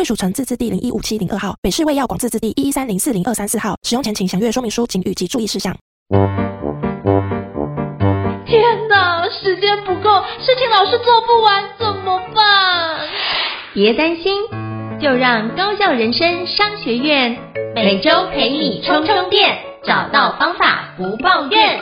贵属城自治地零一五七零二号，北市卫药广自治地一一三零四零二三四号。使用前请详阅说明书、及注意事项。天哪，时间不够，事情老是做不完，怎么办？别担心，就让高校人生商学院每周陪你充充电，找到方法不抱怨。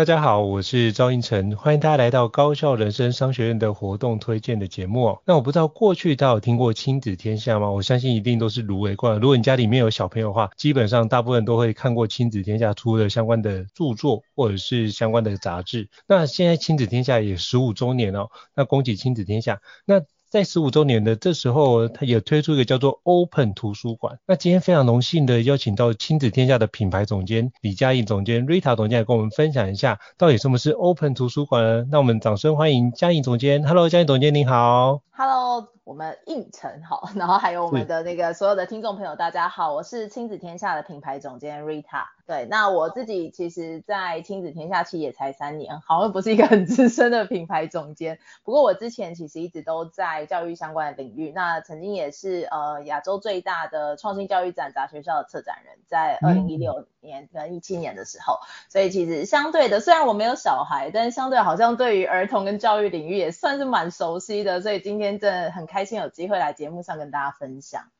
大家好，我是赵胤丞，欢迎大家来到高效人生商学院的活动推荐的节目。那我不知道过去大家有听过亲子天下吗？我相信一定都是如雷贯耳。如果你家里面有小朋友的话，基本上大部分都会看过亲子天下出的相关的著作或者是相关的杂志。那现在亲子天下也十五周年哦，那恭喜亲子天下。那在十五周年的这时候，他也推出一个叫做 Open 图书馆。那今天非常荣幸的邀请到亲子天下的品牌总监李佳颖总监、Rita 总监来跟我们分享一下，到底什么是 Open 图书馆呢？那我们掌声欢迎佳颖总监。Hello，佳颖总监您好。Hello。我们应承好，然后还有我们的那个所有的听众朋友，大家好，我是亲子天下的品牌总监 Rita。对，那我自己其实，在亲子天下期也才三年，好像不是一个很资深的品牌总监。不过我之前其实一直都在教育相关的领域，那曾经也是呃亚洲最大的创新教育展杂学校的策展人，在二零一六年跟一七年的时候。所以其实相对的，虽然我没有小孩，但是相对好像对于儿童跟教育领域也算是蛮熟悉的。所以今天真的很开心。开心有机会来节目上跟大家分享，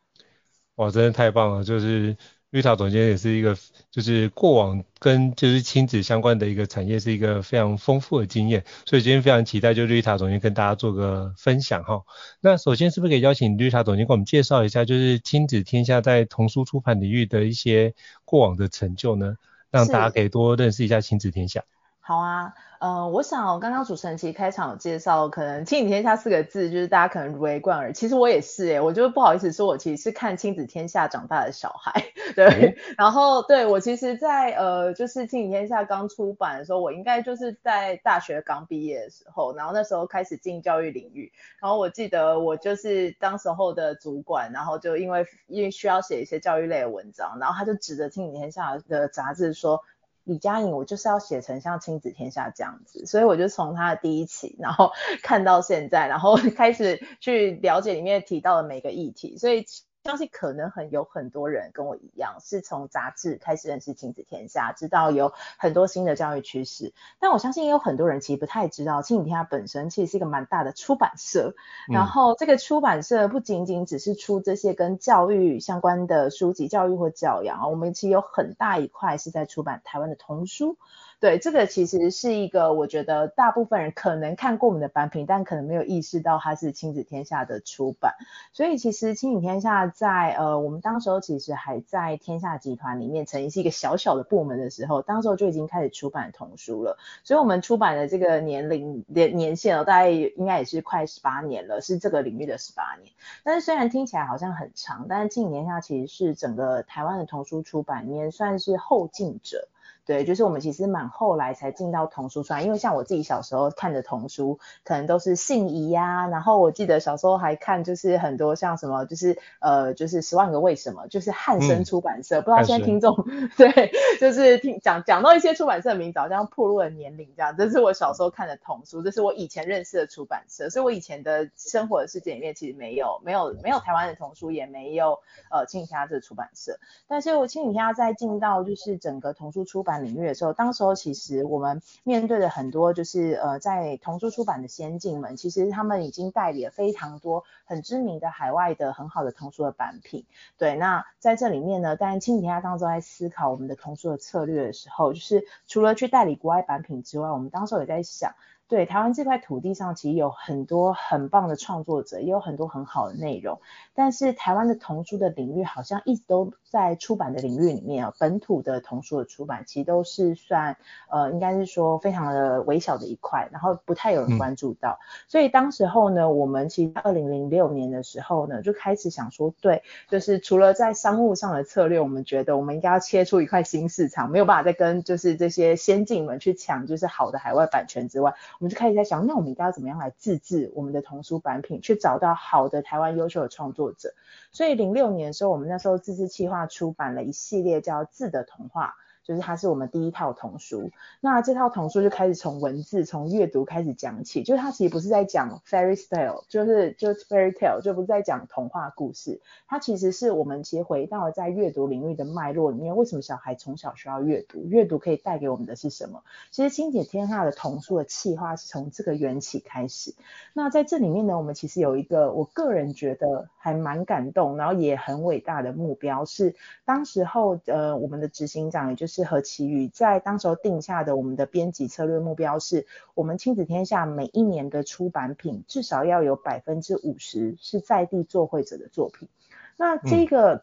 哇，真的太棒了！就是 Rita 总监也是一个，就是过往跟就是亲子相关的一个产业是一个非常丰富的经验，所以今天非常期待就 Rita 总监跟大家做个分享哈。那首先是不是可以邀请 Rita 总监给我们介绍一下，就是亲子天下在童书出版领域的一些过往的成就呢？让大家可以多认识一下亲子天下。好啊。呃，我想刚刚主持人其实开场有介绍，可能亲子天下四个字就是大家可能如雷贯耳。其实我也是诶，我就不好意思说，我其实是看亲子天下长大的小孩，对。嗯、然后对我其实在，在呃就是亲子天下刚出版的时候，我应该就是在大学刚毕业的时候，然后那时候开始进教育领域。然后我记得我就是当时候的主管，然后就因为因为需要写一些教育类的文章，然后他就指着亲子天下的杂志说。李佳颖，我就是要写成像亲子天下这样子，所以我就从他的第一期，然后 看到现在，然后 开始去了解里面提到的每个议题，所以。相信可能很有很多人跟我一样，是从杂志开始认识亲子天下，知道有很多新的教育趋势。但我相信也有很多人其实不太知道，亲子天下本身其实是一个蛮大的出版社。嗯、然后这个出版社不仅仅只是出这些跟教育相关的书籍，教育或教养，我们其实有很大一块是在出版台湾的童书。对，这个其实是一个，我觉得大部分人可能看过我们的版品，但可能没有意识到它是亲子天下的出版。所以其实亲子天下在呃，我们当时候其实还在天下集团里面，曾经是一个小小的部门的时候，当时候就已经开始出版童书了。所以我们出版的这个年龄年年限哦，大概应该也是快十八年了，是这个领域的十八年。但是虽然听起来好像很长，但是亲子天下其实是整个台湾的童书出版里面算是后进者。对，就是我们其实蛮后来才进到童书出来，因为像我自己小时候看的童书，可能都是信宜呀，然后我记得小时候还看就是很多像什么，就是呃，就是十万个为什么，就是汉声出版社，嗯、不知道现在听众对，就是听讲讲到一些出版社的名字，好像暴露了年龄这样，这是我小时候看的童书，这是我以前认识的出版社，所以我以前的生活的世界里面其实没有没有没有台湾的童书，也没有呃亲子天下这个出版社，但是我亲子天下在进到就是整个童书出版领域的时候，当时候其实我们面对的很多就是呃，在童书出版的先进们，其实他们已经代理了非常多很知名的海外的很好的童书的版品。对，那在这里面呢，当然亲子天下当中在思考我们的童书的策略的时候，就是除了去代理国外版品之外，我们当时候也在想。对，台湾这块土地上其实有很多很棒的创作者，也有很多很好的内容。但是台湾的童书的领域好像一直都在出版的领域里面啊，本土的童书的出版其实都是算呃，应该是说非常的微小的一块，然后不太有人关注到。嗯、所以当时候呢，我们其实二零零六年的时候呢，就开始想说，对，就是除了在商务上的策略，我们觉得我们应该要切出一块新市场，没有办法再跟就是这些先进们去抢就是好的海外版权之外。我们就开始在想，那我们应该要怎么样来自制我们的童书版品，去找到好的台湾优秀的创作者。所以零六年的时候，我们那时候自制计划出版了一系列叫《字的童话》。就是它是我们第一套童书，那这套童书就开始从文字、从阅读开始讲起。就是它其实不是在讲 fairy tale，就是就是 fairy tale，就不是在讲童话故事。它其实是我们其实回到了在阅读领域的脉络里面，为什么小孩从小需要阅读？阅读可以带给我们的是什么？其实亲姐天下的童书的企划是从这个缘起开始。那在这里面呢，我们其实有一个我个人觉得还蛮感动，然后也很伟大的目标是，当时候呃我们的执行长也就是。是何其宇在当时候定下的我们的编辑策略目标是，我们亲子天下每一年的出版品至少要有百分之五十是在地作绘者的作品。那这个、嗯、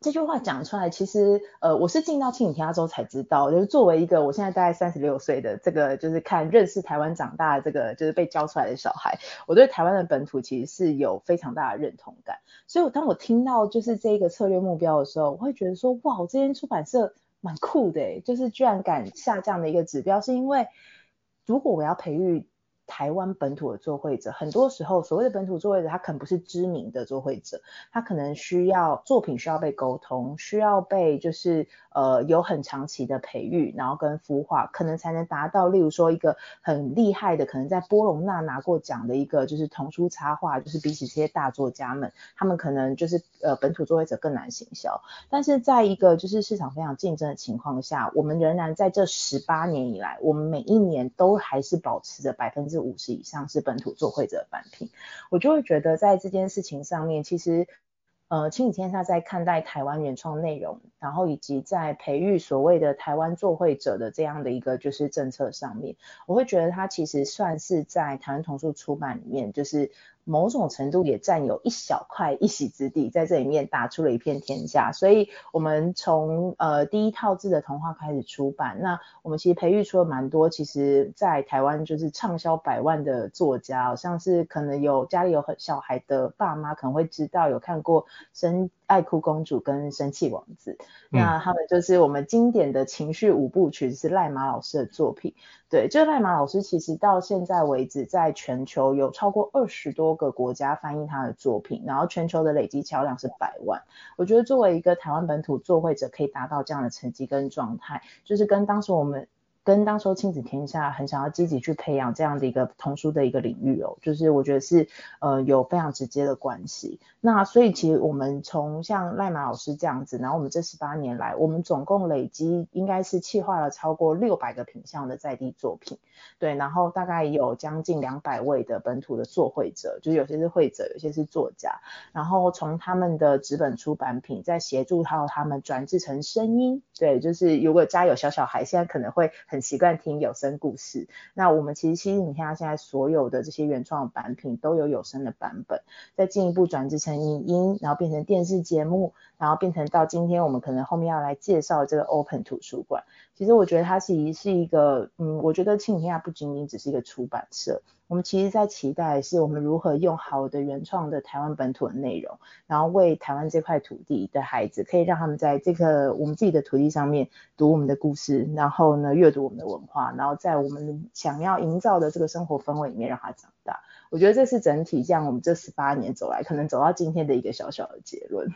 这句话讲出来，其实呃我是进到亲子天下之后才知道，就是作为一个我现在大概三十六岁的这个就是看认识台湾长大的这个就是被教出来的小孩，我对台湾的本土其实是有非常大的认同感。所以当我听到就是这个策略目标的时候，我会觉得说哇，我这间出版社。蛮酷的，就是居然敢下降的一个指标，是因为如果我要培育台湾本土的作绘者，很多时候所谓的本土作绘者，他可能不是知名的作绘者，他可能需要作品需要被沟通，需要被就是。呃，有很长期的培育，然后跟孵化，可能才能达到，例如说一个很厉害的，可能在波隆纳拿过奖的一个，就是童书插画，就是比起这些大作家们，他们可能就是呃本土作绘者更难行销。但是在一个就是市场非常竞争的情况下，我们仍然在这十八年以来，我们每一年都还是保持着百分之五十以上是本土作绘者的版品，我就会觉得在这件事情上面，其实。呃，亲子天下在看待台湾原创内容，然后以及在培育所谓的台湾作绘者的这样的一个就是政策上面，我会觉得它其实算是在台湾童书出版里面，就是。某种程度也占有一小块一席之地，在这里面打出了一片天下。所以，我们从呃第一套字的童话开始出版，那我们其实培育出了蛮多，其实在台湾就是畅销百万的作家，像是可能有家里有很小孩的爸妈可能会知道，有看过生爱哭公主跟生气王子，嗯、那他们就是我们经典的情绪五部曲，是赖马老师的作品。对，这赖马老师其实到现在为止，在全球有超过二十多个国家翻译他的作品，然后全球的累积销量是百万。我觉得作为一个台湾本土作绘者，可以达到这样的成绩跟状态，就是跟当时我们。跟当时亲子天下很想要积极去培养这样的一个童书的一个领域哦，就是我觉得是呃有非常直接的关系。那所以其实我们从像赖马老师这样子，然后我们这十八年来，我们总共累积应该是企划了超过六百个品项的在地作品，对，然后大概有将近两百位的本土的作绘者，就是有些是绘者，有些是作家，然后从他们的纸本出版品，再协助到他们转制成声音，对，就是如果家有小小孩，现在可能会。很习惯听有声故事，那我们其实其实你看现在所有的这些原创版品都有有声的版本，再进一步转制成影音，然后变成电视节目，然后变成到今天我们可能后面要来介绍这个 Open 图书馆。其实我觉得它其实是一个，嗯，我觉得庆天下不仅仅只是一个出版社。我们其实，在期待是我们如何用好的原创的台湾本土的内容，然后为台湾这块土地的孩子，可以让他们在这个我们自己的土地上面读我们的故事，然后呢，阅读我们的文化，然后在我们想要营造的这个生活氛围里面让他长大。我觉得这是整体这样我们这十八年走来，可能走到今天的一个小小的结论。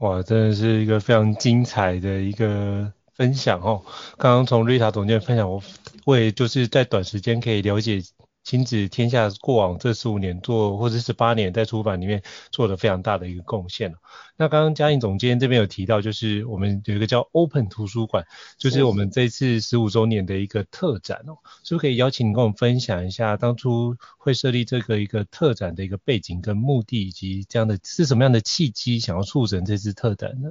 哇，真的是一个非常精彩的一个分享哦！刚刚从瑞塔总监分享，我为就是在短时间可以了解。亲子天下过往这十五年做，或者是八年在出版里面做了非常大的一个贡献。那刚刚嘉颖总监这边有提到，就是我们有一个叫 Open 图书馆，就是我们这次十五周年的一个特展哦，是不是可以邀请你跟我们分享一下当初会设立这个一个特展的一个背景跟目的，以及这样的是什么样的契机想要促成这次特展呢？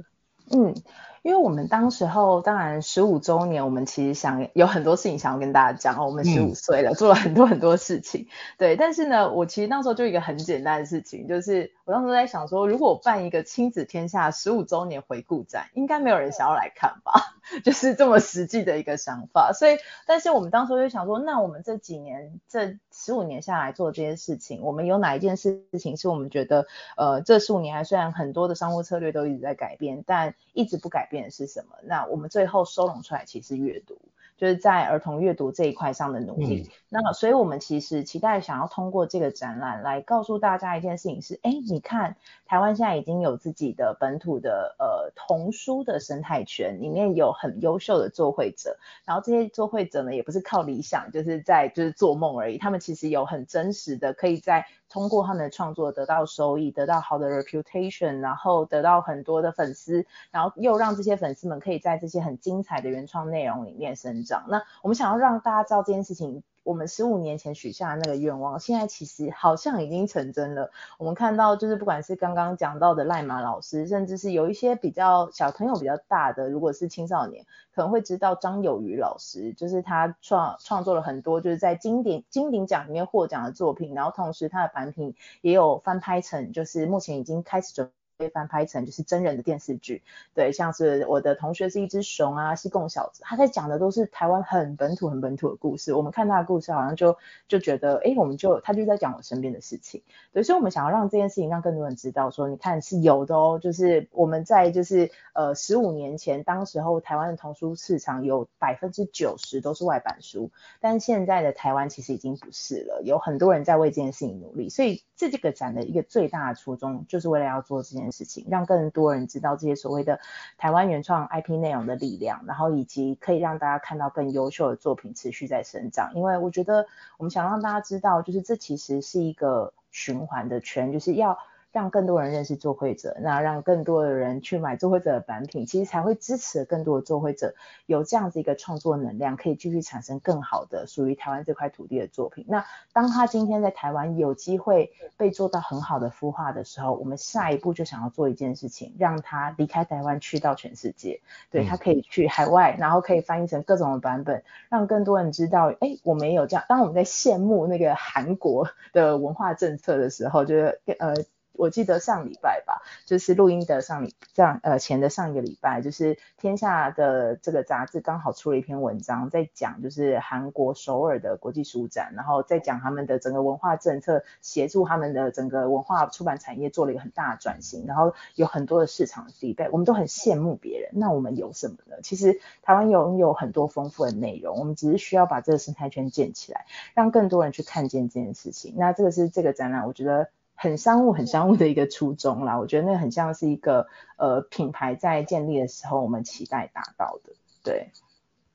嗯。因为我们当时候当然十五周年，我们其实想有很多事情想要跟大家讲哦。我们十五岁了，嗯、做了很多很多事情，对。但是呢，我其实那时候就一个很简单的事情，就是我当时在想说，如果我办一个亲子天下十五周年回顾展，应该没有人想要来看吧？就是这么实际的一个想法。所以，但是我们当时就想说，那我们这几年这十五年下来做这些事情，我们有哪一件事情是我们觉得，呃，这十五年来虽然很多的商务策略都一直在改变，但一直不改变的是什么？那我们最后收拢出来，其实阅读。就是在儿童阅读这一块上的努力。嗯、那所以我们其实期待想要通过这个展览来告诉大家一件事情是：哎，你看台湾现在已经有自己的本土的呃童书的生态圈，里面有很优秀的作绘者。然后这些作绘者呢，也不是靠理想，就是在就是做梦而已。他们其实有很真实的，可以在通过他们的创作得到收益，得到好的 reputation，然后得到很多的粉丝，然后又让这些粉丝们可以在这些很精彩的原创内容里面生长。那我们想要让大家知道这件事情，我们十五年前许下的那个愿望，现在其实好像已经成真了。我们看到，就是不管是刚刚讲到的赖马老师，甚至是有一些比较小朋友比较大的，如果是青少年，可能会知道张友渔老师，就是他创创作了很多就是在金鼎金鼎奖里面获奖的作品，然后同时他的版品也有翻拍成，就是目前已经开始准。被翻拍成就是真人的电视剧，对，像是我的同学是一只熊啊，西贡小子，他在讲的都是台湾很本土、很本土的故事。我们看他的故事，好像就就觉得，哎，我们就他就在讲我身边的事情，对，所以我们想要让这件事情让更多人知道，说你看是有的哦，就是我们在就是呃十五年前，当时候台湾的童书市场有百分之九十都是外版书，但现在的台湾其实已经不是了，有很多人在为这件事情努力，所以这这个展的一个最大的初衷，就是为了要做这件件。事情，让更多人知道这些所谓的台湾原创 IP 内容的力量，然后以及可以让大家看到更优秀的作品持续在生长。因为我觉得我们想让大家知道，就是这其实是一个循环的圈，就是要。让更多人认识作会者，那让更多的人去买作会者的版品，其实才会支持更多的作会者有这样子一个创作能量，可以继续产生更好的属于台湾这块土地的作品。那当他今天在台湾有机会被做到很好的孵化的时候，我们下一步就想要做一件事情，让他离开台湾去到全世界，对，他可以去海外，然后可以翻译成各种的版本，让更多人知道，哎，我们也有这样。当我们在羡慕那个韩国的文化政策的时候，就是呃。我记得上礼拜吧，就是录音的上礼上呃前的上一个礼拜，就是天下的这个杂志刚好出了一篇文章，在讲就是韩国首尔的国际书展，然后在讲他们的整个文化政策，协助他们的整个文化出版产业做了一个很大的转型，然后有很多的市场 feedback，我们都很羡慕别人。那我们有什么呢？其实台湾拥有很多丰富的内容，我们只是需要把这个生态圈建起来，让更多人去看见这件事情。那这个是这个展览，我觉得。很商务、很商务的一个初衷啦，我觉得那很像是一个呃品牌在建立的时候，我们期待达到的。对，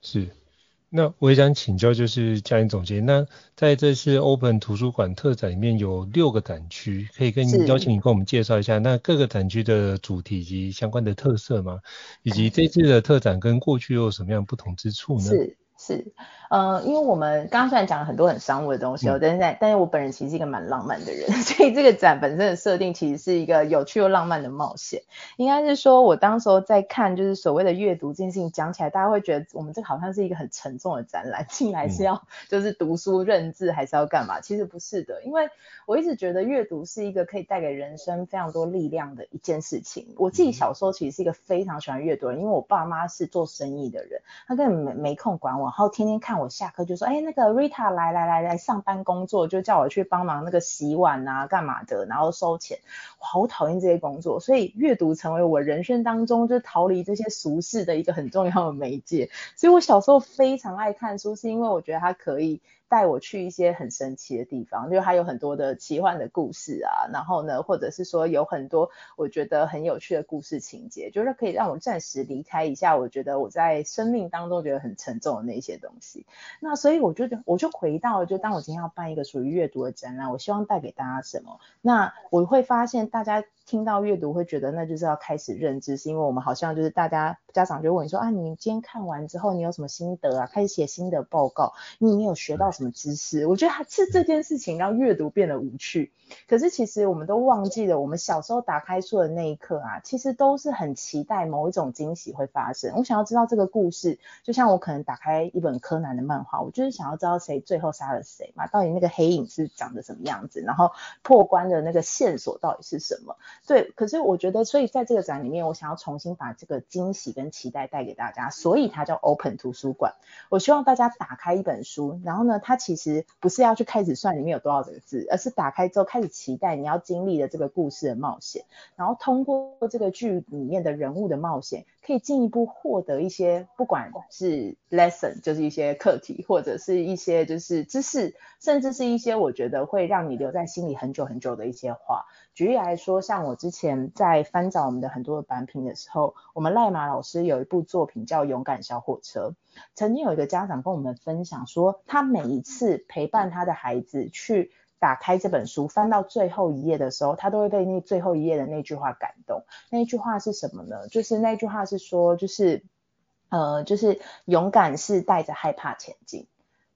是。那我也想请教，就是嘉颖总监，那在这次 Open 图书馆特展里面有六个展区，可以跟你邀请你跟我们介绍一下，那各个展区的主题以及相关的特色吗？以及这次的特展跟过去又有什么样不同之处呢？是。是，呃，因为我们刚刚虽然讲了很多很商务的东西哦，嗯、但是在，但是我本人其实是一个蛮浪漫的人，所以这个展本身的设定其实是一个有趣又浪漫的冒险。应该是说，我当时候在看，就是所谓的阅读这件事情讲起来，大家会觉得我们这个好像是一个很沉重的展览，进来是要就是读书认字，还是要干嘛？其实不是的，因为我一直觉得阅读是一个可以带给人生非常多力量的一件事情。我自己小时候其实是一个非常喜欢阅读的人，因为我爸妈是做生意的人，他根本没没空管我。然后天天看我下课就说，哎，那个 Rita 来来来来上班工作，就叫我去帮忙那个洗碗啊，干嘛的，然后收钱。我好讨厌这些工作，所以阅读成为我人生当中就逃离这些俗世的一个很重要的媒介。所以我小时候非常爱看书，是因为我觉得它可以。带我去一些很神奇的地方，就还有很多的奇幻的故事啊，然后呢，或者是说有很多我觉得很有趣的故事情节，就是可以让我暂时离开一下，我觉得我在生命当中觉得很沉重的那些东西。那所以我就我就回到，就当我今天要办一个属于阅读的展览，我希望带给大家什么？那我会发现大家。听到阅读会觉得那就是要开始认知，是因为我们好像就是大家家长就问你说啊，你今天看完之后你有什么心得啊？开始写心得报告，你没有学到什么知识？我觉得是这件事情让阅读变得无趣。可是其实我们都忘记了，我们小时候打开书的那一刻啊，其实都是很期待某一种惊喜会发生。我想要知道这个故事，就像我可能打开一本柯南的漫画，我就是想要知道谁最后杀了谁嘛，到底那个黑影是长得什么样子，然后破关的那个线索到底是什么？对，可是我觉得，所以在这个展里面，我想要重新把这个惊喜跟期待带给大家，所以它叫 Open 图书馆。我希望大家打开一本书，然后呢，它其实不是要去开始算里面有多少个字，而是打开之后开始期待你要经历的这个故事的冒险，然后通过这个剧里面的人物的冒险，可以进一步获得一些，不管是 lesson，就是一些课题，或者是一些就是知识，甚至是一些我觉得会让你留在心里很久很久的一些话。举例来说，像我之前在翻找我们的很多的版品的时候，我们赖马老师有一部作品叫《勇敢小火车》。曾经有一个家长跟我们分享说，他每一次陪伴他的孩子去打开这本书，翻到最后一页的时候，他都会被那最后一页的那句话感动。那句话是什么呢？就是那句话是说，就是呃，就是勇敢是带着害怕前进。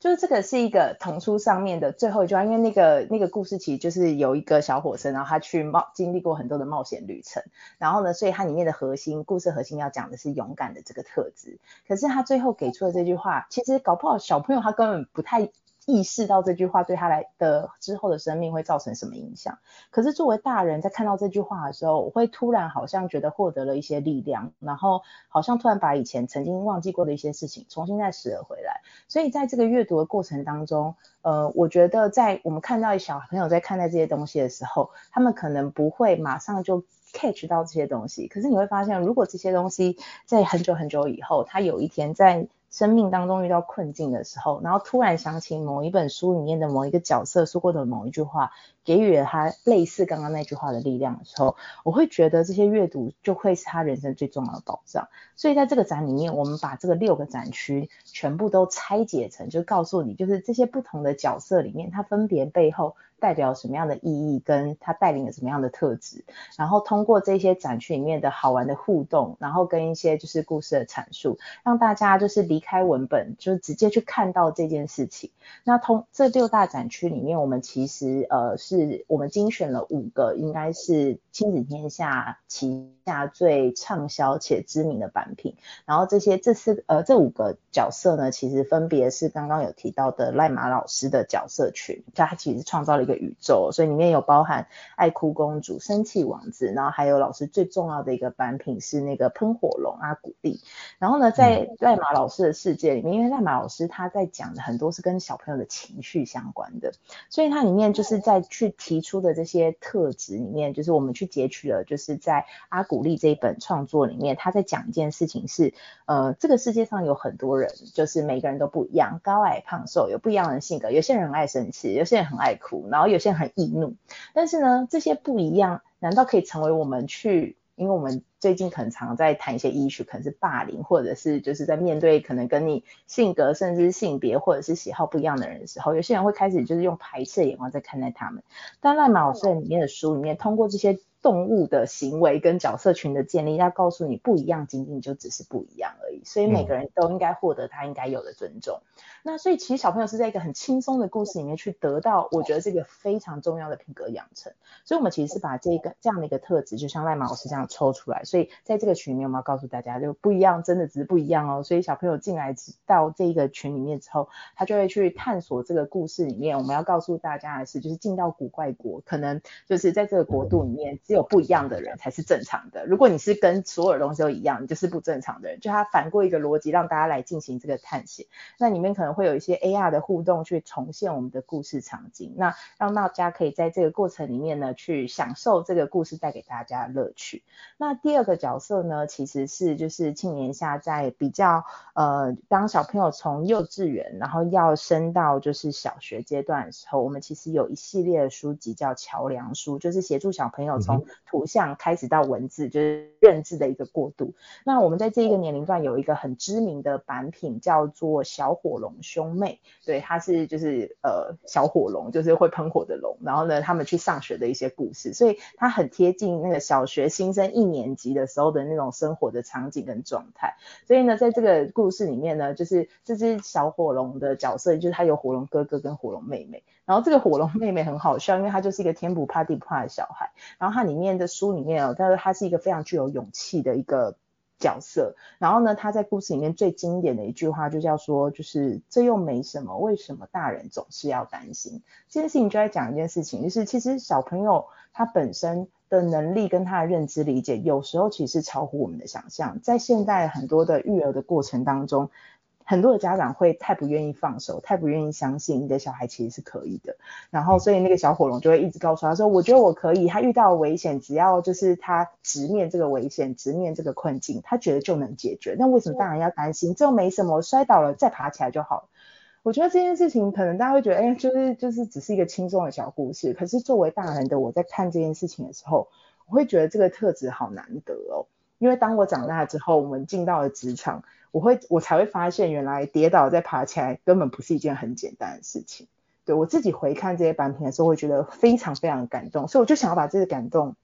就是这个是一个童书上面的最后一句话，因为那个那个故事其实就是有一个小火车，然后他去冒经历过很多的冒险旅程，然后呢，所以它里面的核心故事核心要讲的是勇敢的这个特质。可是他最后给出的这句话，其实搞不好小朋友他根本不太。意识到这句话对他来的之后的生命会造成什么影响，可是作为大人在看到这句话的时候，我会突然好像觉得获得了一些力量，然后好像突然把以前曾经忘记过的一些事情重新再拾了回来。所以在这个阅读的过程当中，呃，我觉得在我们看到小朋友在看待这些东西的时候，他们可能不会马上就 catch 到这些东西，可是你会发现，如果这些东西在很久很久以后，他有一天在生命当中遇到困境的时候，然后突然想起某一本书里面的某一个角色说过的某一句话，给予了他类似刚刚那句话的力量的时候，我会觉得这些阅读就会是他人生最重要的保障。所以在这个展里面，我们把这个六个展区全部都拆解成，就告诉你，就是这些不同的角色里面，它分别背后代表什么样的意义，跟它带领了什么样的特质，然后通过这些展区里面的好玩的互动，然后跟一些就是故事的阐述，让大家就是离开文本，就直接去看到这件事情。那通这六大展区里面，我们其实呃是我们精选了五个，应该是亲子天下旗下最畅销且知名的版品。然后这些这四呃这五个角色呢，其实分别是刚刚有提到的赖马老师的角色群，他其实创造了一个。宇宙，所以里面有包含爱哭公主、生气王子，然后还有老师最重要的一个版品是那个喷火龙阿古丽。然后呢，在赖马老师的世界里面，因为赖马老师他在讲的很多是跟小朋友的情绪相关的，所以它里面就是在去提出的这些特质里面，就是我们去截取了，就是在阿古丽这一本创作里面，他在讲一件事情是，呃，这个世界上有很多人，就是每个人都不一样，高矮胖瘦有不一样的性格，有些人很爱生气，有些人很爱哭，然后。然后有些人很易怒，但是呢，这些不一样，难道可以成为我们去？因为我们最近可能常在谈一些 issue，可能是霸凌，或者是就是在面对可能跟你性格甚至是性别或者是喜好不一样的人的时候，有些人会开始就是用排斥的眼光在看待他们。但赖马老师里面的书里面，通过这些动物的行为跟角色群的建立，要告诉你不一样，仅仅就只是不一样而已。所以每个人都应该获得他应该有的尊重。那所以其实小朋友是在一个很轻松的故事里面去得到，我觉得这个非常重要的品格养成。所以我们其实是把这个这样的一个特质，就像赖马老师这样抽出来。所以在这个群里面，我们要告诉大家，就不一样，真的只是不一样哦。所以小朋友进来到这个群里面之后，他就会去探索这个故事里面。我们要告诉大家的是，就是进到古怪国，可能就是在这个国度里面，只有不一样的人才是正常的。如果你是跟所有东西都一样，你就是不正常的人。就他反过一个逻辑，让大家来进行这个探险。那里面可能。会有一些 AR 的互动去重现我们的故事场景，那让大家可以在这个过程里面呢，去享受这个故事带给大家的乐趣。那第二个角色呢，其实是就是庆年下在比较呃，当小朋友从幼稚园，然后要升到就是小学阶段的时候，我们其实有一系列的书籍叫桥梁书，就是协助小朋友从图像开始到文字，就是认知的一个过渡。那我们在这一个年龄段有一个很知名的版品叫做小火龙兄妹，对，它是就是呃小火龙，就是会喷火的龙，然后呢他们去上学的一些故事，所以它很贴近那个小学新生一年级的时候的那种生活的场景跟状态。所以呢，在这个故事里面呢，就是这只小火龙的角色，就是它有火龙哥哥跟火龙妹妹。然后这个火龙妹妹很好笑，因为她就是一个天不怕地不怕的小孩。然后它里面的书里面哦，他说她是一个非常具有勇气的一个角色。然后呢，她在故事里面最经典的一句话就叫说，就是这又没什么，为什么大人总是要担心？这件事情就在讲一件事情，就是其实小朋友他本身的能力跟他的认知理解，有时候其实超乎我们的想象。在现在很多的育儿的过程当中。很多的家长会太不愿意放手，太不愿意相信你的小孩其实是可以的，然后所以那个小火龙就会一直告诉他说：“我觉得我可以。”他遇到危险，只要就是他直面这个危险，直面这个困境，他觉得就能解决。那为什么大人要担心？这又没什么，摔倒了再爬起来就好。我觉得这件事情可能大家会觉得，哎，就是就是只是一个轻松的小故事。可是作为大人的我在看这件事情的时候，我会觉得这个特质好难得哦。因为当我长大之后，我们进到了职场，我会我才会发现，原来跌倒再爬起来根本不是一件很简单的事情。对，我自己回看这些版品的时候，会觉得非常非常感动，所以我就想要把这个感动。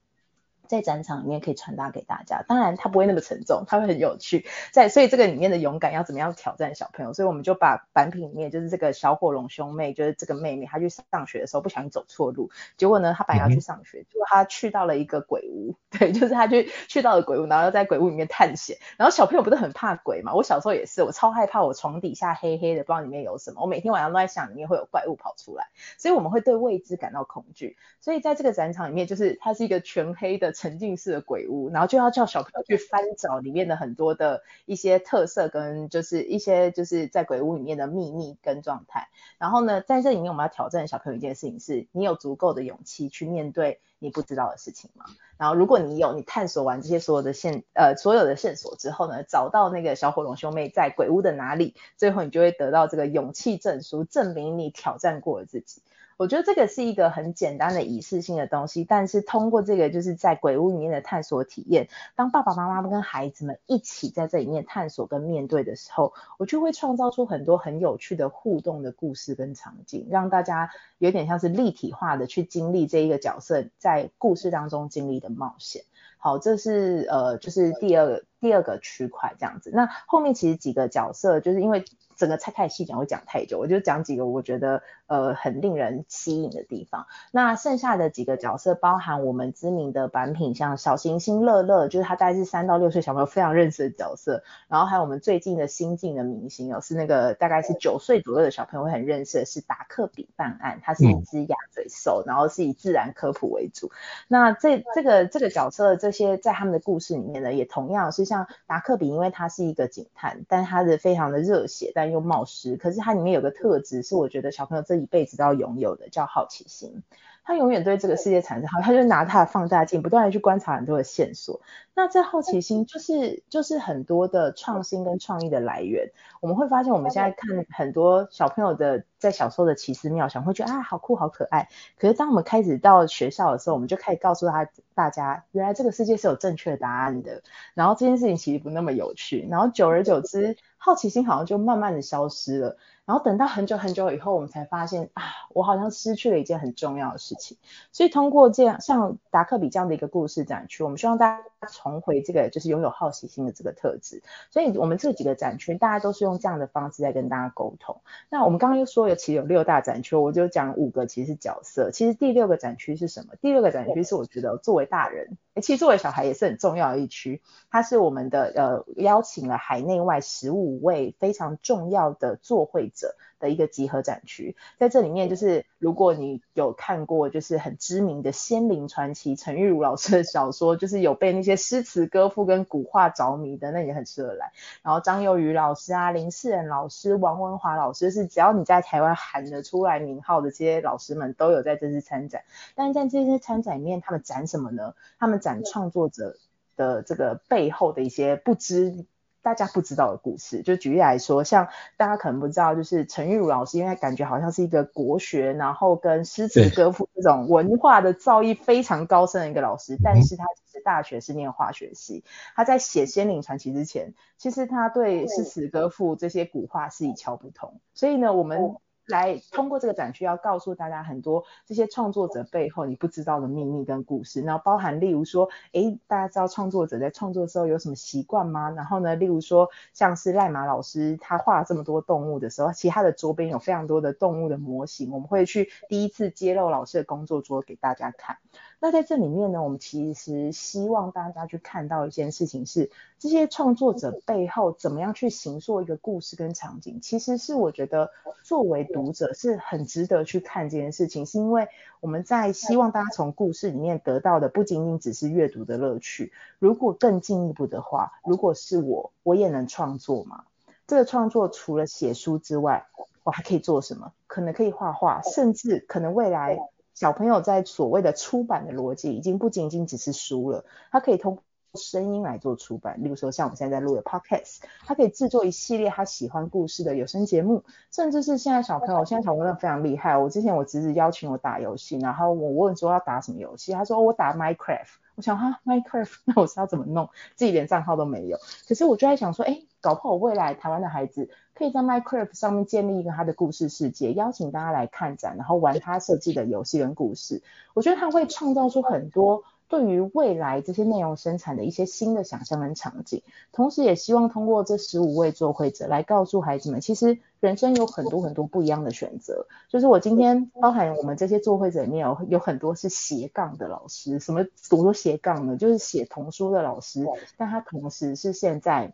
在展场里面可以传达给大家，当然它不会那么沉重，它会很有趣。在所以这个里面的勇敢要怎么样挑战小朋友？所以我们就把版品里面就是这个小火龙兄妹，就是这个妹妹，她去上学的时候不小心走错路，结果呢，她本来要去上学，结果她去到了一个鬼屋，对，就是她去去到了鬼屋，然后在鬼屋里面探险。然后小朋友不是很怕鬼嘛？我小时候也是，我超害怕，我床底下黑黑的，不知道里面有什么。我每天晚上都在想里面会有怪物跑出来，所以我们会对未知感到恐惧。所以在这个展场里面，就是它是一个全黑的沉浸式的鬼。屋，然后就要叫小朋友去翻找里面的很多的一些特色跟就是一些就是在鬼屋里面的秘密跟状态。然后呢，在这里面我们要挑战小朋友一件事情是，你有足够的勇气去面对你不知道的事情吗？然后如果你有，你探索完这些所有的线呃所有的线索之后呢，找到那个小火龙兄妹在鬼屋的哪里，最后你就会得到这个勇气证书，证明你挑战过了自己。我觉得这个是一个很简单的仪式性的东西，但是通过这个就是在鬼屋里面的探索体验，当爸爸妈妈跟孩子们一起在这里面探索跟面对的时候，我就会创造出很多很有趣的互动的故事跟场景，让大家有点像是立体化的去经历这一个角色在故事当中经历的冒险。好，这是呃就是第二个第二个区块这样子。那后面其实几个角色就是因为。整个拆开细讲会讲太久，我就讲几个我觉得呃很令人吸引的地方。那剩下的几个角色包含我们知名的版品，像小行星乐乐，就是他大概是三到六岁小朋友非常认识的角色。然后还有我们最近的新晋的明星哦，是那个大概是九岁左右的小朋友会很认识的，是达克比办案，他是一只鸭嘴兽，然后是以自然科普为主。那这这个这个角色这些在他们的故事里面呢，也同样是像达克比，因为他是一个警探，但他的非常的热血，但又冒失，可是它里面有个特质，是我觉得小朋友这一辈子都要拥有的，叫好奇心。他永远对这个世界产生好，他就拿他的放大镜，不断的去观察很多的线索。那这好奇心就是就是很多的创新跟创意的来源。我们会发现，我们现在看很多小朋友的在小时候的奇思妙想，会觉得啊好酷好可爱。可是当我们开始到学校的时候，我们就开始告诉他大家，原来这个世界是有正确答案的。然后这件事情其实不那么有趣。然后久而久之，好奇心好像就慢慢的消失了。然后等到很久很久以后，我们才发现啊，我好像失去了一件很重要的事情。所以通过这样像达克比这样的一个故事展区，我们希望大家重回这个就是拥有好奇心的这个特质。所以我们这几个展区，大家都是用这样的方式在跟大家沟通。那我们刚刚又说有其实有六大展区，我就讲五个其实是角色。其实第六个展区是什么？第六个展区是我觉得作为大人，其实作为小孩也是很重要的一区。它是我们的呃邀请了海内外十五位非常重要的作会者的一个集合展区，在这里面就是如果你有看过就是很知名的仙灵传奇陈玉如老师的小说，就是有被那些诗词歌赋跟古画着迷的，那也很适合来。然后张幼瑜老师啊、林世仁老师、王文华老师，是只要你在台湾喊得出来名号的这些老师们都有在这次参展。但是在这些参展里面，他们展什么呢？他们展创作者的这个背后的一些不知。大家不知道的故事。就举例来说，像大家可能不知道，就是陈玉如老师，因为感觉好像是一个国学，然后跟诗词歌赋这种文化的造诣非常高深的一个老师，但是他其实大学是念化学系，他在写《仙灵传奇》之前，其实他对诗词歌赋这些古话是一窍不通。所以呢，我们。来通过这个展区，要告诉大家很多这些创作者背后你不知道的秘密跟故事，然后包含例如说，诶，大家知道创作者在创作的时候有什么习惯吗？然后呢，例如说像是赖马老师他画了这么多动物的时候，其实他的桌边有非常多的动物的模型，我们会去第一次揭露老师的工作桌给大家看。那在这里面呢，我们其实希望大家去看到一件事情是，这些创作者背后怎么样去形塑一个故事跟场景，其实是我觉得作为读者是很值得去看这件事情，是因为我们在希望大家从故事里面得到的不仅仅只是阅读的乐趣，如果更进一步的话，如果是我，我也能创作吗？这个创作除了写书之外，我还可以做什么？可能可以画画，甚至可能未来。小朋友在所谓的出版的逻辑，已经不仅仅只是书了，他可以通过声音来做出版。例如说，像我们现在在录的 Podcast，他可以制作一系列他喜欢故事的有声节目，甚至是现在小朋友，现在小朋友非常厉害。我之前我侄子邀请我打游戏，然后我问说要打什么游戏，他说我打 Minecraft。我想哈 Minecraft，那我是要怎么弄？自己连账号都没有。可是我就在想说，哎，搞不好我未来台湾的孩子可以在 Minecraft 上面建立一个他的故事世界，邀请大家来看展，然后玩他设计的游戏跟故事。我觉得他会创造出很多。对于未来这些内容生产的一些新的想象跟场景，同时也希望通过这十五位作绘者来告诉孩子们，其实人生有很多很多不一样的选择。就是我今天包含我们这些作绘者里面有有很多是斜杠的老师，什么读说斜杠呢？就是写童书的老师，但他同时是现在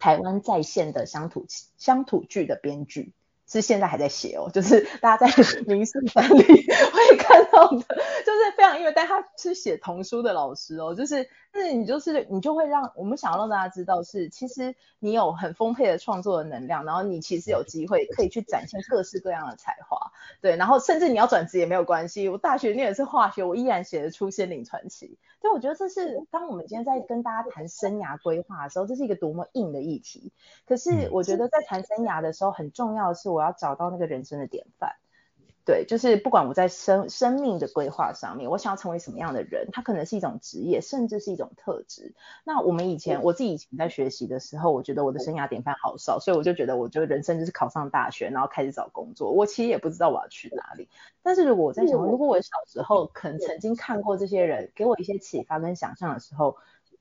台湾在线的乡土乡土剧的编剧。是现在还在写哦，就是大家在 民视三里会 就是非常因为但他是写童书的老师哦，就是，是你就是你就会让我们想要让大家知道是，其实你有很丰沛的创作的能量，然后你其实有机会可以去展现各式各样的才华，对，然后甚至你要转职也没有关系，我大学念的是化学，我依然写得出仙灵传奇，所以我觉得这是当我们今天在跟大家谈生涯规划的时候，这是一个多么硬的议题，可是我觉得在谈生涯的时候，很重要的是。我要找到那个人生的典范，对，就是不管我在生生命的规划上面，我想要成为什么样的人，它可能是一种职业，甚至是一种特质。那我们以前，我自己以前在学习的时候，我觉得我的生涯典范好少，所以我就觉得，我就人生就是考上大学，然后开始找工作。我其实也不知道我要去哪里。但是如果我在想，如果我小时候可能曾经看过这些人，给我一些启发跟想象的时候，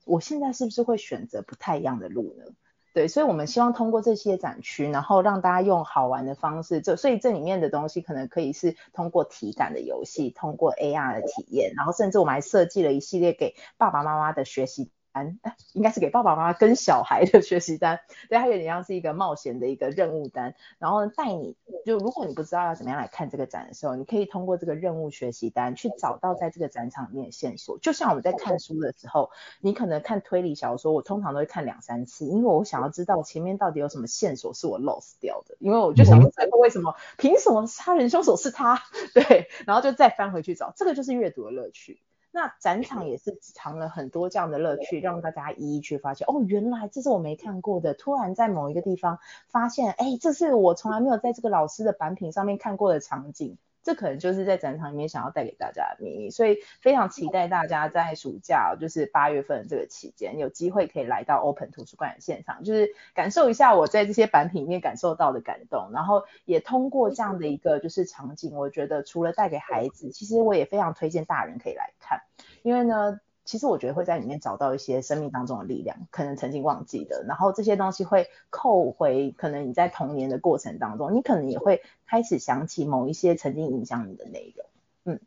我现在是不是会选择不太一样的路呢？对，所以我们希望通过这些展区，然后让大家用好玩的方式，就所以这里面的东西可能可以是通过体感的游戏，通过 AR 的体验，然后甚至我们还设计了一系列给爸爸妈妈的学习。单，应该是给爸爸妈妈跟小孩的学习单，对，它有点像是一个冒险的一个任务单，然后带你就如果你不知道要怎么样来看这个展的时候，你可以通过这个任务学习单去找到在这个展场里面的线索。就像我们在看书的时候，你可能看推理小说，我通常都会看两三次，因为我想要知道前面到底有什么线索是我 lost 掉的，因为我就想说最后为什么凭什么杀人凶手是他？对，然后就再翻回去找，这个就是阅读的乐趣。那展场也是藏了很多这样的乐趣，让大家一一去发现。哦，原来这是我没看过的。突然在某一个地方发现，哎，这是我从来没有在这个老师的版品上面看过的场景。这可能就是在展场里面想要带给大家的秘密。所以非常期待大家在暑假，就是八月份这个期间，有机会可以来到 Open 图书馆的现场，就是感受一下我在这些版品里面感受到的感动。然后也通过这样的一个就是场景，我觉得除了带给孩子，其实我也非常推荐大人可以来看。因为呢，其实我觉得会在里面找到一些生命当中的力量，可能曾经忘记的，然后这些东西会扣回，可能你在童年的过程当中，你可能也会开始想起某一些曾经影响你的内容。嗯，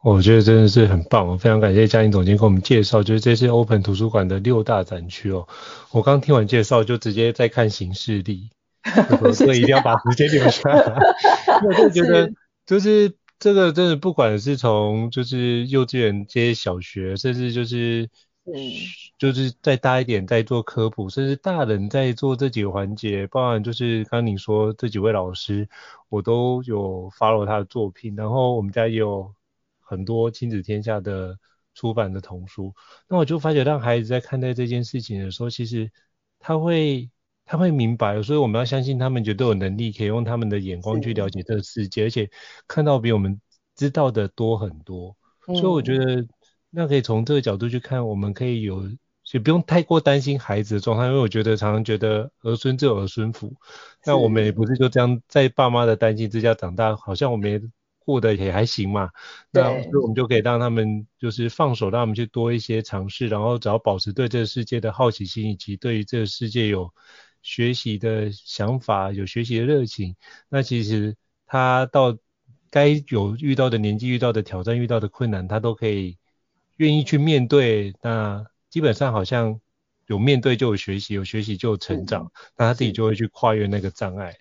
我觉得真的是很棒，我非常感谢嘉玲总监给我们介绍，就是这次 Open 图书馆的六大展区哦。我刚听完介绍，就直接在看行事历，所以一定要把时间留下来。我就觉得就是。这个真的不管是从就是幼稚园接小学，甚至就是嗯，就是再大一点再做科普，甚至大人在做这几个环节，包含就是刚刚你说这几位老师，我都有 follow 他的作品，然后我们家也有很多亲子天下的出版的童书，那我就发觉让孩子在看待这件事情的时候，其实他会他会明白，所以我们要相信他们绝对有能力可以用他们的眼光去了解这个世界，而且看到比我们知道的多很多。所以我觉得那可以从这个角度去看，我们可以有。就不用太过担心孩子的状态，因为我觉得常常觉得儿孙自有儿孙福，那我们也不是就这样在爸妈的担心之下长大，好像我们也过得也还行嘛。那所以我们就可以让他们就是放手，让他们去多一些尝试，然后只要保持对这个世界的好奇心，以及对于这个世界有学习的想法、有学习的热情，那其实他到该有遇到的年纪、遇到的挑战、遇到的困难，他都可以愿意去面对。那基本上好像有面对就有学习，有学习就有成长，那他自己就会去跨越那个障碍。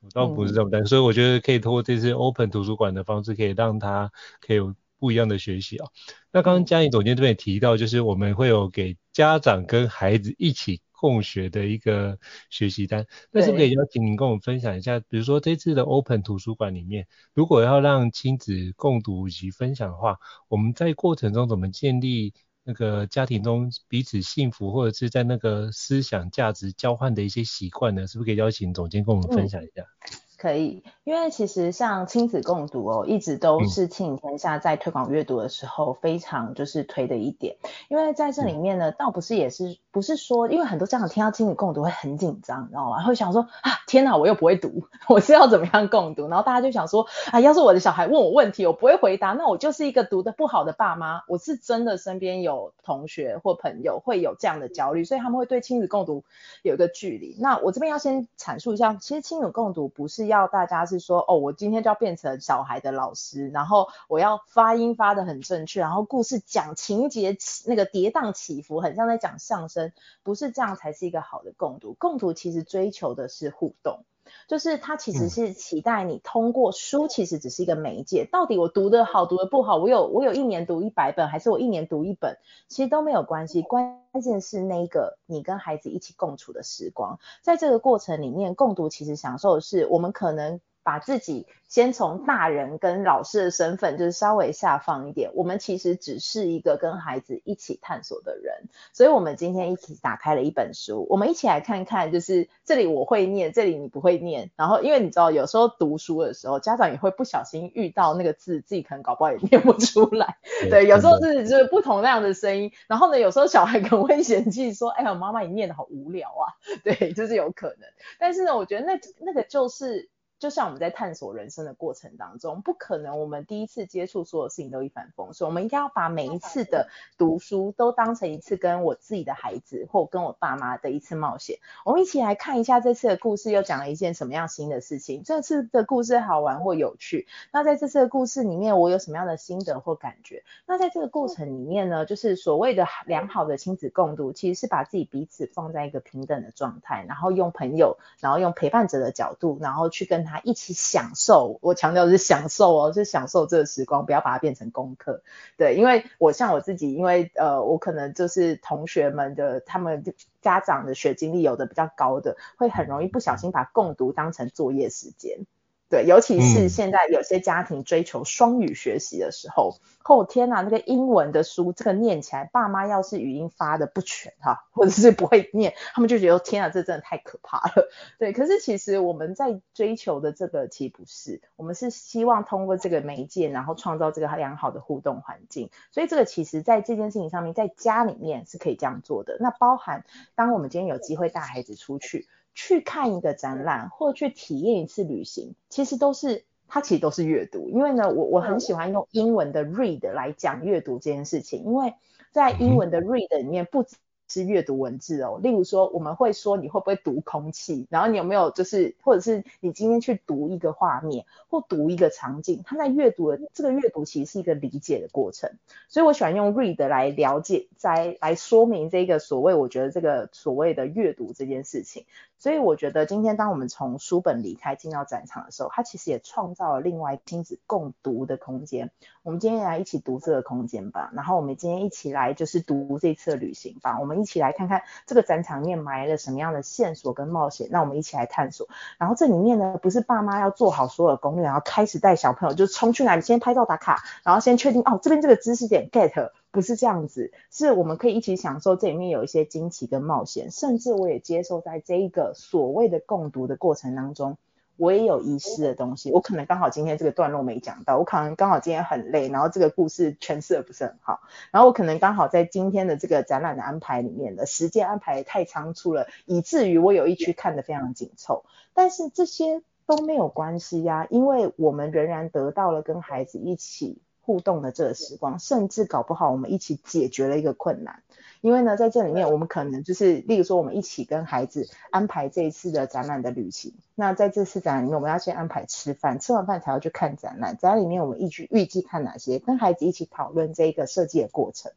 我倒不是这么担心，所以我觉得可以通过这次 Open 图书馆的方式，可以让他可以有不一样的学习啊。那刚刚嘉颖总监这边也提到，就是我们会有给家长跟孩子一起共学的一个学习单，那是不是可以邀请您跟我们分享一下？比如说这次的 Open 图书馆里面，如果要让亲子共读以及分享的话，我们在过程中怎么建立？那个家庭中彼此幸福，或者是在那个思想价值交换的一些习惯呢，是不是可以邀请总监跟我们分享一下？嗯可以，因为其实像亲子共读哦，一直都是亲子天下在推广阅读的时候非常就是推的一点。因为在这里面呢，倒不是也是不是说，因为很多家长听到亲子共读会很紧张，你知道吗？会想说啊，天哪，我又不会读，我是要怎么样共读？然后大家就想说啊，要是我的小孩问我问题，我不会回答，那我就是一个读的不好的爸妈。我是真的身边有同学或朋友会有这样的焦虑，所以他们会对亲子共读有一个距离。那我这边要先阐述一下，其实亲子共读不是。要大家是说哦，我今天就要变成小孩的老师，然后我要发音发得很正确，然后故事讲情节那个跌宕起伏，很像在讲相声，不是这样才是一个好的共读。共读其实追求的是互动。就是他其实是期待你通过书，其实只是一个媒介。到底我读的好，读的不好，我有我有一年读一百本，还是我一年读一本，其实都没有关系。关键是那个你跟孩子一起共处的时光，在这个过程里面，共读其实享受的是我们可能。把自己先从大人跟老师的身份，就是稍微下放一点。我们其实只是一个跟孩子一起探索的人，所以我们今天一起打开了一本书，我们一起来看看，就是这里我会念，这里你不会念。然后因为你知道，有时候读书的时候，家长也会不小心遇到那个字，自己可能搞不好也念不出来。对，有时候是就是不同那样的声音。然后呢，有时候小孩可能会嫌弃说：“哎呀，妈妈你念的好无聊啊。”对，就是有可能。但是呢，我觉得那那个就是。就像我们在探索人生的过程当中，不可能我们第一次接触所有事情都一帆风顺，我们应该要把每一次的读书都当成一次跟我自己的孩子或跟我爸妈的一次冒险。我们一起来看一下这次的故事又讲了一件什么样新的事情，这次的故事好玩或有趣。那在这次的故事里面，我有什么样的心得或感觉？那在这个过程里面呢，就是所谓的良好的亲子共读，其实是把自己彼此放在一个平等的状态，然后用朋友，然后用陪伴者的角度，然后去跟他他。一起享受，我强调的是享受哦，是享受这个时光，不要把它变成功课。对，因为我像我自己，因为呃，我可能就是同学们的他们家长的学经历有的比较高的，会很容易不小心把共读当成作业时间。对，尤其是现在有些家庭追求双语学习的时候，后、天哪，那个英文的书，这个念起来，爸妈要是语音发的不全哈，或者是不会念，他们就觉得天哪，这真的太可怕了。对，可是其实我们在追求的这个其实不是，我们是希望通过这个媒介，然后创造这个良好的互动环境。所以这个其实在这件事情上面，在家里面是可以这样做的。那包含当我们今天有机会带孩子出去。去看一个展览，或去体验一次旅行，其实都是，它其实都是阅读。因为呢，我我很喜欢用英文的 read 来讲阅读这件事情，因为在英文的 read 里面不止。是阅读文字哦，例如说我们会说你会不会读空气，然后你有没有就是或者是你今天去读一个画面或读一个场景，他在阅读的这个阅读其实是一个理解的过程，所以我喜欢用 read 来了解，再来说明这个所谓我觉得这个所谓的阅读这件事情，所以我觉得今天当我们从书本离开进到展场的时候，它其实也创造了另外亲子共读的空间，我们今天来一起读这个空间吧，然后我们今天一起来就是读这次的旅行吧，我们。一起来看看这个展场面埋了什么样的线索跟冒险，那我们一起来探索。然后这里面呢，不是爸妈要做好所有的攻略，然后开始带小朋友就冲去哪里先拍照打卡，然后先确定哦这边这个知识点 get，不是这样子，是我们可以一起享受这里面有一些惊奇跟冒险，甚至我也接受在这一个所谓的共读的过程当中。我也有遗失的东西，我可能刚好今天这个段落没讲到，我可能刚好今天很累，然后这个故事诠释的不是很好，然后我可能刚好在今天的这个展览的安排里面的时间安排太仓促了，以至于我有一区看得非常紧凑，但是这些都没有关系呀，因为我们仍然得到了跟孩子一起互动的这个时光，甚至搞不好我们一起解决了一个困难。因为呢，在这里面，我们可能就是，例如说，我们一起跟孩子安排这一次的展览的旅行。那在这次展览里面，我们要先安排吃饭，吃完饭才要去看展览。展览里面，我们预计预计看哪些？跟孩子一起讨论这一个设计的过程。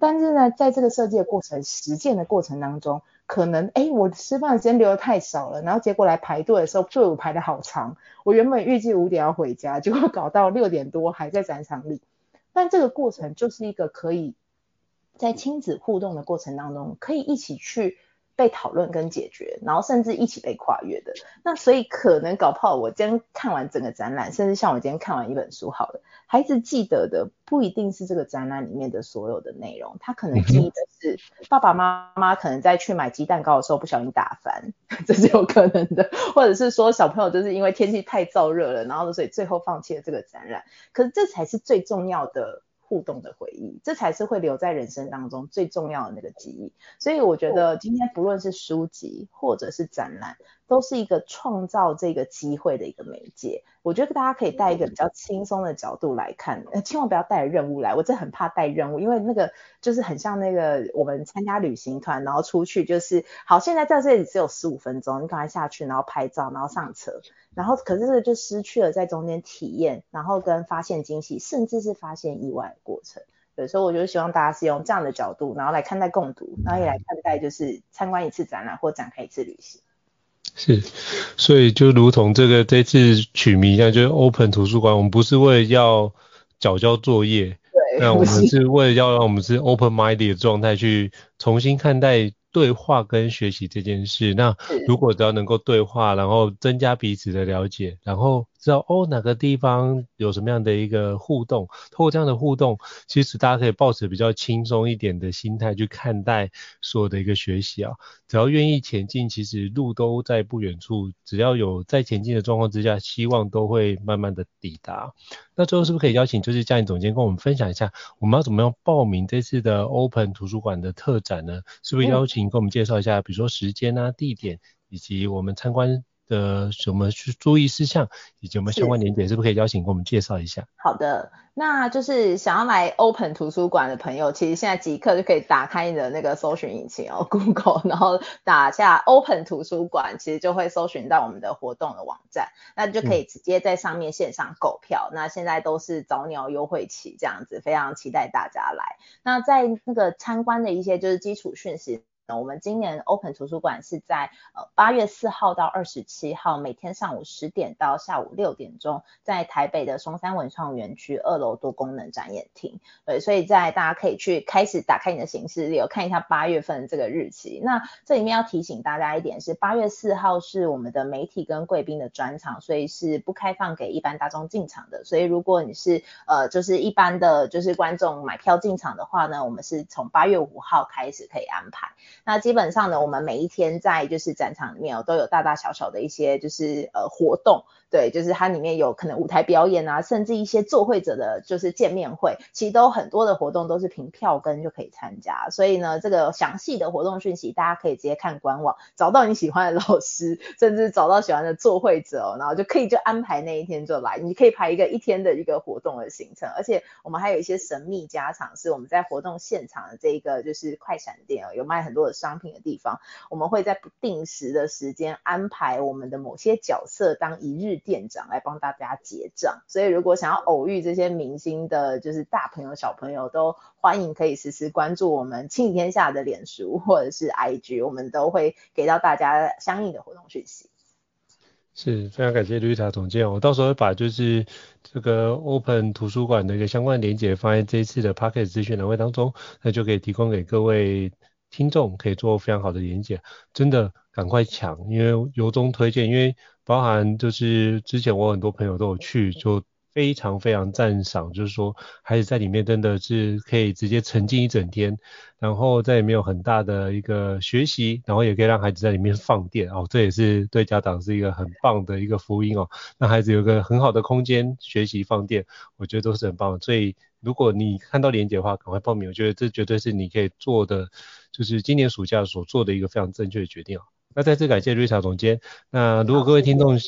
但是呢，在这个设计的过程、实践的过程当中，可能，哎，我吃饭时间留得太少了，然后结果来排队的时候，队伍排得好长。我原本预计五点要回家，结果搞到六点多还在展场里。但这个过程就是一个可以。在亲子互动的过程当中，可以一起去被讨论跟解决，然后甚至一起被跨越的。那所以可能搞不好，我今天看完整个展览，甚至像我今天看完一本书好了，孩子记得的不一定是这个展览里面的所有的内容，他可能记得是爸爸妈妈可能在去买鸡蛋糕的时候不小心打翻，这是有可能的，或者是说小朋友就是因为天气太燥热了，然后所以最后放弃了这个展览。可是这才是最重要的。互动的回忆，这才是会留在人生当中最重要的那个记忆。所以我觉得今天不论是书籍或者是展览，都是一个创造这个机会的一个媒介。我觉得大家可以带一个比较轻松的角度来看，千万不要带任务来。我真的很怕带任务，因为那个就是很像那个我们参加旅行团，然后出去就是好，现在在这里只有十五分钟，你赶快下去，然后拍照，然后上车。然后，可是这个就失去了在中间体验，然后跟发现惊喜，甚至是发现意外的过程。对，所以我就希望大家是用这样的角度，然后来看待共读，然后也来看待就是参观一次展览或展开一次旅行。是，所以就如同这个这次取名一样，就是 Open 图书馆，我们不是为了要缴交作业，对，那我们是为了要让我们是 Open Minded 的状态去重新看待。对话跟学习这件事，那如果只要能够对话，然后增加彼此的了解，然后知道哦哪个地方有什么样的一个互动，透过这样的互动，其实大家可以抱持比较轻松一点的心态去看待所有的一个学习啊。只要愿意前进，其实路都在不远处。只要有在前进的状况之下，希望都会慢慢的抵达。那最后是不是可以邀请就是嘉颖总监跟我们分享一下，我们要怎么样报名这次的 Open 图书馆的特展呢？是不是邀请跟我们介绍一下，比如说时间啊、地点，以及我们参观的什么去注意事项，以及我们相关连结，是不是可以邀请给我们介绍一下？好的，那就是想要来 Open 图书馆的朋友，其实现在即刻就可以打开你的那个搜寻引擎哦，Google，然后打下 Open 图书馆，其实就会搜寻到我们的活动的网站，那就可以直接在上面线上购票。嗯、那现在都是早鸟优惠期这样子，非常期待大家来。那在那个参观的一些就是基础讯息。我们今年 Open 图书馆是在呃八月四号到二十七号，每天上午十点到下午六点钟，在台北的松山文创园区二楼多功能展演厅。对，所以在大家可以去开始打开你的行事历，看一下八月份这个日期。那这里面要提醒大家一点是，八月四号是我们的媒体跟贵宾的专场，所以是不开放给一般大众进场的。所以如果你是呃就是一般的就是观众买票进场的话呢，我们是从八月五号开始可以安排。那基本上呢，我们每一天在就是展场里面哦，都有大大小小的一些就是呃活动。对，就是它里面有可能舞台表演啊，甚至一些作会者的，就是见面会，其实都很多的活动都是凭票根就可以参加。所以呢，这个详细的活动讯息，大家可以直接看官网，找到你喜欢的老师，甚至找到喜欢的作会者哦，然后就可以就安排那一天就来。你可以排一个一天的一个活动的行程，而且我们还有一些神秘加场，是我们在活动现场的这一个就是快闪店哦，有卖很多的商品的地方，我们会在不定时的时间安排我们的某些角色当一日店长来帮大家结账，所以如果想要偶遇这些明星的，就是大朋友小朋友，都欢迎可以实时关注我们庆天下的脸书或者是 IG，我们都会给到大家相应的活动讯息。是非常感谢 Rita 总监，我到时候会把就是这个 Open 图书馆的一个相关连结放在这一次的 Podcast 资讯栏位当中，那就可以提供给各位听众可以做非常好的连结，真的赶快抢，因为由衷推荐，因为。包含就是之前我很多朋友都有去，就非常非常赞赏，就是说孩子在里面真的是可以直接沉浸一整天，然后在里面有很大的一个学习，然后也可以让孩子在里面放电哦，这也是对家长是一个很棒的一个福音哦，让孩子有个很好的空间学习放电，我觉得都是很棒的。所以如果你看到连结的话，赶快报名，我觉得这绝对是你可以做的，就是今年暑假所做的一个非常正确的决定哦。那再次感谢瑞查总监，那如果各位听众。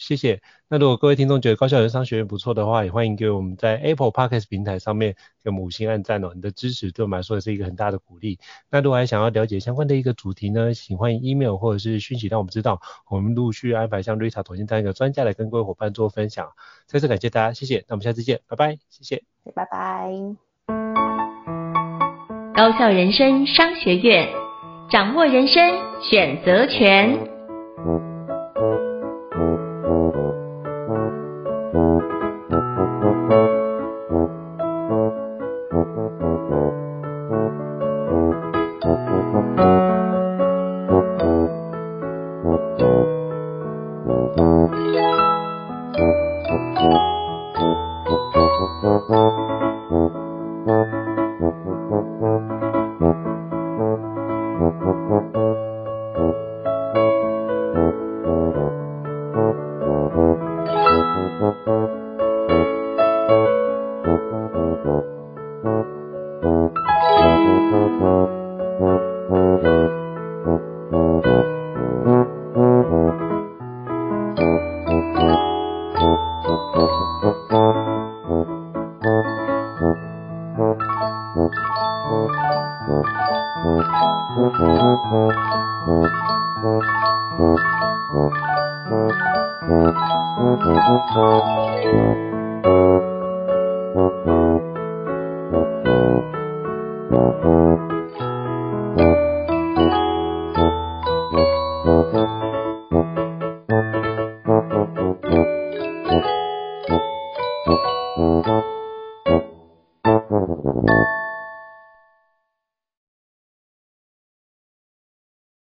谢谢。那如果各位听众觉得高效人生商学院不错的话，也欢迎给我们在 Apple Podcast 平台上面给我们五星按赞哦。你的支持对我们来说也是一个很大的鼓励。那如果还想要了解相关的一个主题呢，请欢迎 email 或者是讯息让我们知道，我们陆续安排像 Rita 总监这样一个专家来跟各位伙伴做分享。再次感谢大家，谢谢。那我们下次见，拜拜，谢谢。拜拜。高效人生商学院，掌握人生选择权。